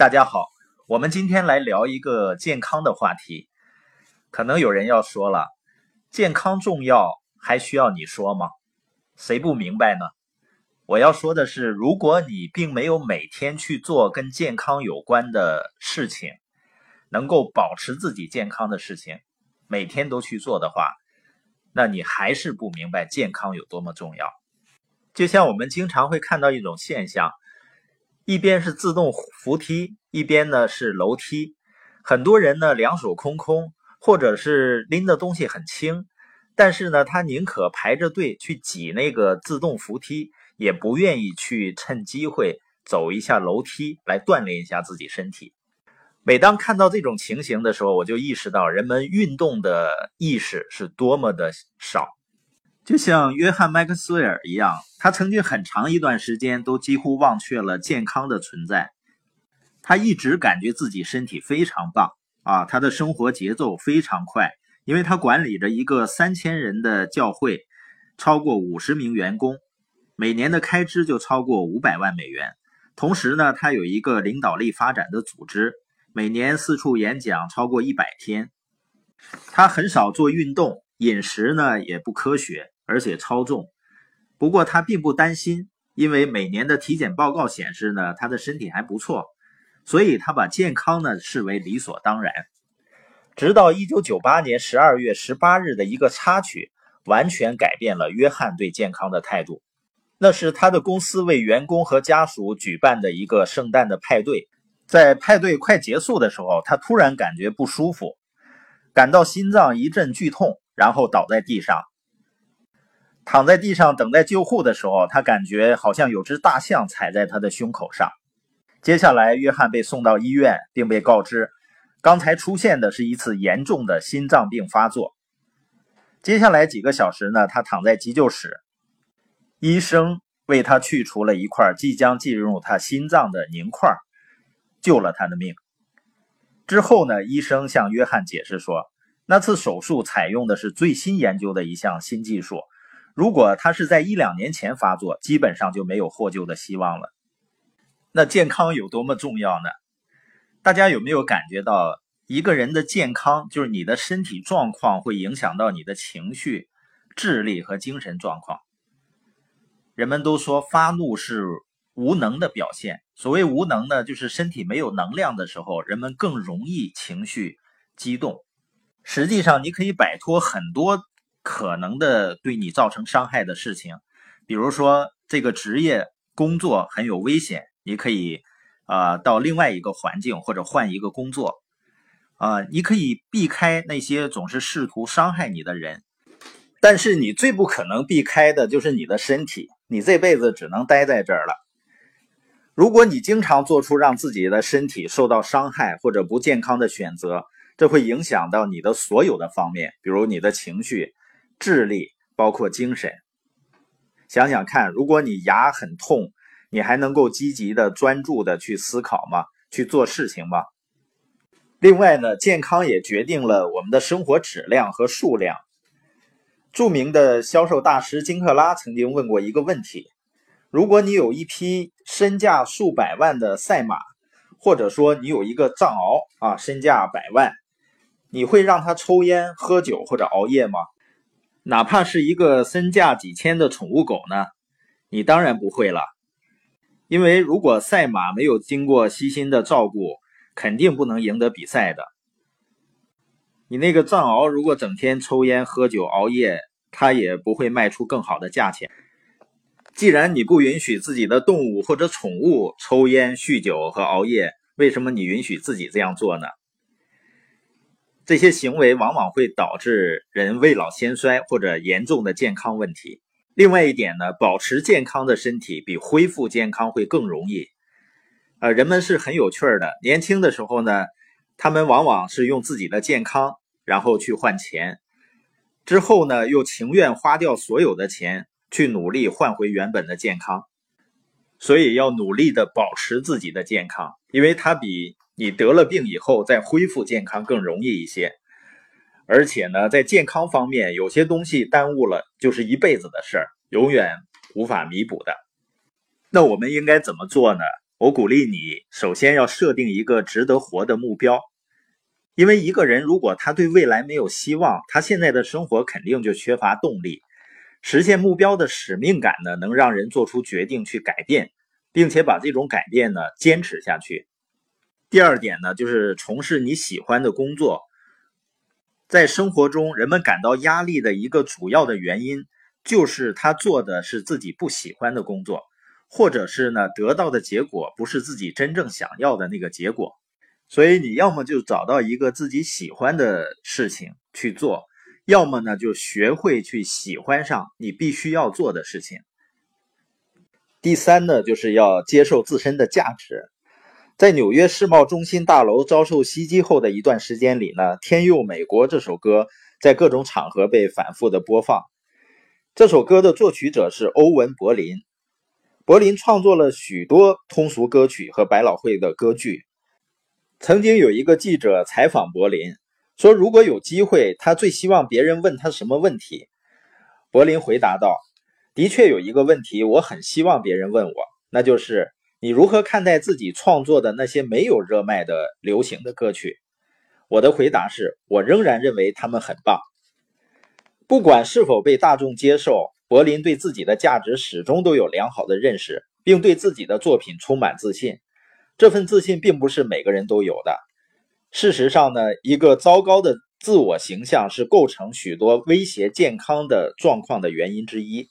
大家好，我们今天来聊一个健康的话题。可能有人要说了，健康重要，还需要你说吗？谁不明白呢？我要说的是，如果你并没有每天去做跟健康有关的事情，能够保持自己健康的事情，每天都去做的话，那你还是不明白健康有多么重要。就像我们经常会看到一种现象。一边是自动扶梯，一边呢是楼梯。很多人呢两手空空，或者是拎的东西很轻，但是呢他宁可排着队去挤那个自动扶梯，也不愿意去趁机会走一下楼梯来锻炼一下自己身体。每当看到这种情形的时候，我就意识到人们运动的意识是多么的少。就像约翰·麦克斯韦尔一样，他曾经很长一段时间都几乎忘却了健康的存在。他一直感觉自己身体非常棒啊，他的生活节奏非常快，因为他管理着一个三千人的教会，超过五十名员工，每年的开支就超过五百万美元。同时呢，他有一个领导力发展的组织，每年四处演讲超过一百天。他很少做运动，饮食呢也不科学。而且超重，不过他并不担心，因为每年的体检报告显示呢，他的身体还不错，所以他把健康呢视为理所当然。直到一九九八年十二月十八日的一个插曲，完全改变了约翰对健康的态度。那是他的公司为员工和家属举办的一个圣诞的派对，在派对快结束的时候，他突然感觉不舒服，感到心脏一阵剧痛，然后倒在地上。躺在地上等待救护的时候，他感觉好像有只大象踩在他的胸口上。接下来，约翰被送到医院，并被告知，刚才出现的是一次严重的心脏病发作。接下来几个小时呢，他躺在急救室，医生为他去除了一块即将进入他心脏的凝块，救了他的命。之后呢，医生向约翰解释说，那次手术采用的是最新研究的一项新技术。如果他是在一两年前发作，基本上就没有获救的希望了。那健康有多么重要呢？大家有没有感觉到，一个人的健康就是你的身体状况会影响到你的情绪、智力和精神状况。人们都说发怒是无能的表现。所谓无能呢，就是身体没有能量的时候，人们更容易情绪激动。实际上，你可以摆脱很多。可能的对你造成伤害的事情，比如说这个职业工作很有危险，你可以啊到另外一个环境或者换一个工作，啊你可以避开那些总是试图伤害你的人，但是你最不可能避开的就是你的身体，你这辈子只能待在这儿了。如果你经常做出让自己的身体受到伤害或者不健康的选择，这会影响到你的所有的方面，比如你的情绪。智力包括精神，想想看，如果你牙很痛，你还能够积极的、专注的去思考吗？去做事情吗？另外呢，健康也决定了我们的生活质量和数量。著名的销售大师金克拉曾经问过一个问题：如果你有一匹身价数百万的赛马，或者说你有一个藏獒啊，身价百万，你会让他抽烟、喝酒或者熬夜吗？哪怕是一个身价几千的宠物狗呢，你当然不会了，因为如果赛马没有经过悉心的照顾，肯定不能赢得比赛的。你那个藏獒如果整天抽烟喝酒熬夜，它也不会卖出更好的价钱。既然你不允许自己的动物或者宠物抽烟、酗酒和熬夜，为什么你允许自己这样做呢？这些行为往往会导致人未老先衰或者严重的健康问题。另外一点呢，保持健康的身体比恢复健康会更容易。呃，人们是很有趣的。年轻的时候呢，他们往往是用自己的健康，然后去换钱；之后呢，又情愿花掉所有的钱去努力换回原本的健康。所以要努力的保持自己的健康，因为它比。你得了病以后再恢复健康更容易一些，而且呢，在健康方面，有些东西耽误了就是一辈子的事儿，永远无法弥补的。那我们应该怎么做呢？我鼓励你首先要设定一个值得活的目标，因为一个人如果他对未来没有希望，他现在的生活肯定就缺乏动力。实现目标的使命感呢，能让人做出决定去改变，并且把这种改变呢坚持下去。第二点呢，就是从事你喜欢的工作。在生活中，人们感到压力的一个主要的原因，就是他做的是自己不喜欢的工作，或者是呢得到的结果不是自己真正想要的那个结果。所以你要么就找到一个自己喜欢的事情去做。要么呢，就学会去喜欢上你必须要做的事情。第三呢，就是要接受自身的价值。在纽约世贸中心大楼遭受袭击后的一段时间里呢，《天佑美国》这首歌在各种场合被反复的播放。这首歌的作曲者是欧文·柏林，柏林创作了许多通俗歌曲和百老汇的歌剧。曾经有一个记者采访柏林。说如果有机会，他最希望别人问他什么问题？柏林回答道：“的确有一个问题，我很希望别人问我，那就是你如何看待自己创作的那些没有热卖的流行的歌曲？”我的回答是：我仍然认为他们很棒，不管是否被大众接受。柏林对自己的价值始终都有良好的认识，并对自己的作品充满自信。这份自信并不是每个人都有的。事实上呢，一个糟糕的自我形象是构成许多威胁健康的状况的原因之一，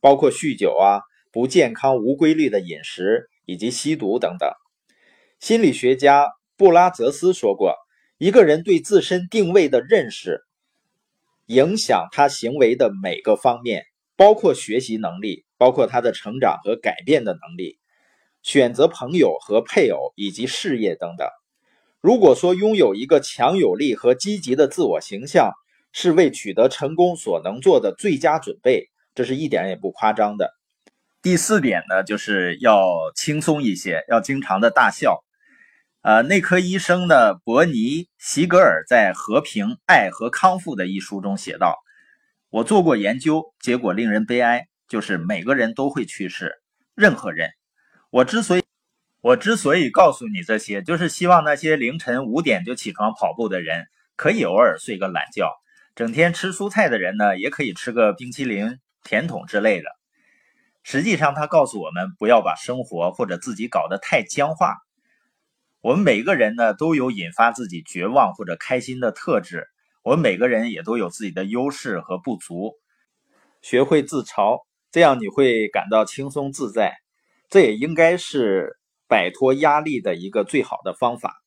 包括酗酒啊、不健康、无规律的饮食以及吸毒等等。心理学家布拉泽斯说过，一个人对自身定位的认识，影响他行为的每个方面，包括学习能力，包括他的成长和改变的能力，选择朋友和配偶以及事业等等。如果说拥有一个强有力和积极的自我形象是为取得成功所能做的最佳准备，这是一点也不夸张的。第四点呢，就是要轻松一些，要经常的大笑。呃，内科医生呢，伯尼·席格尔在《和平、爱和康复》的一书中写道：“我做过研究，结果令人悲哀，就是每个人都会去世，任何人。我之所以……”我之所以告诉你这些，就是希望那些凌晨五点就起床跑步的人，可以偶尔睡个懒觉；整天吃蔬菜的人呢，也可以吃个冰淇淋、甜筒之类的。实际上，他告诉我们，不要把生活或者自己搞得太僵化。我们每个人呢，都有引发自己绝望或者开心的特质。我们每个人也都有自己的优势和不足。学会自嘲，这样你会感到轻松自在。这也应该是。摆脱压力的一个最好的方法。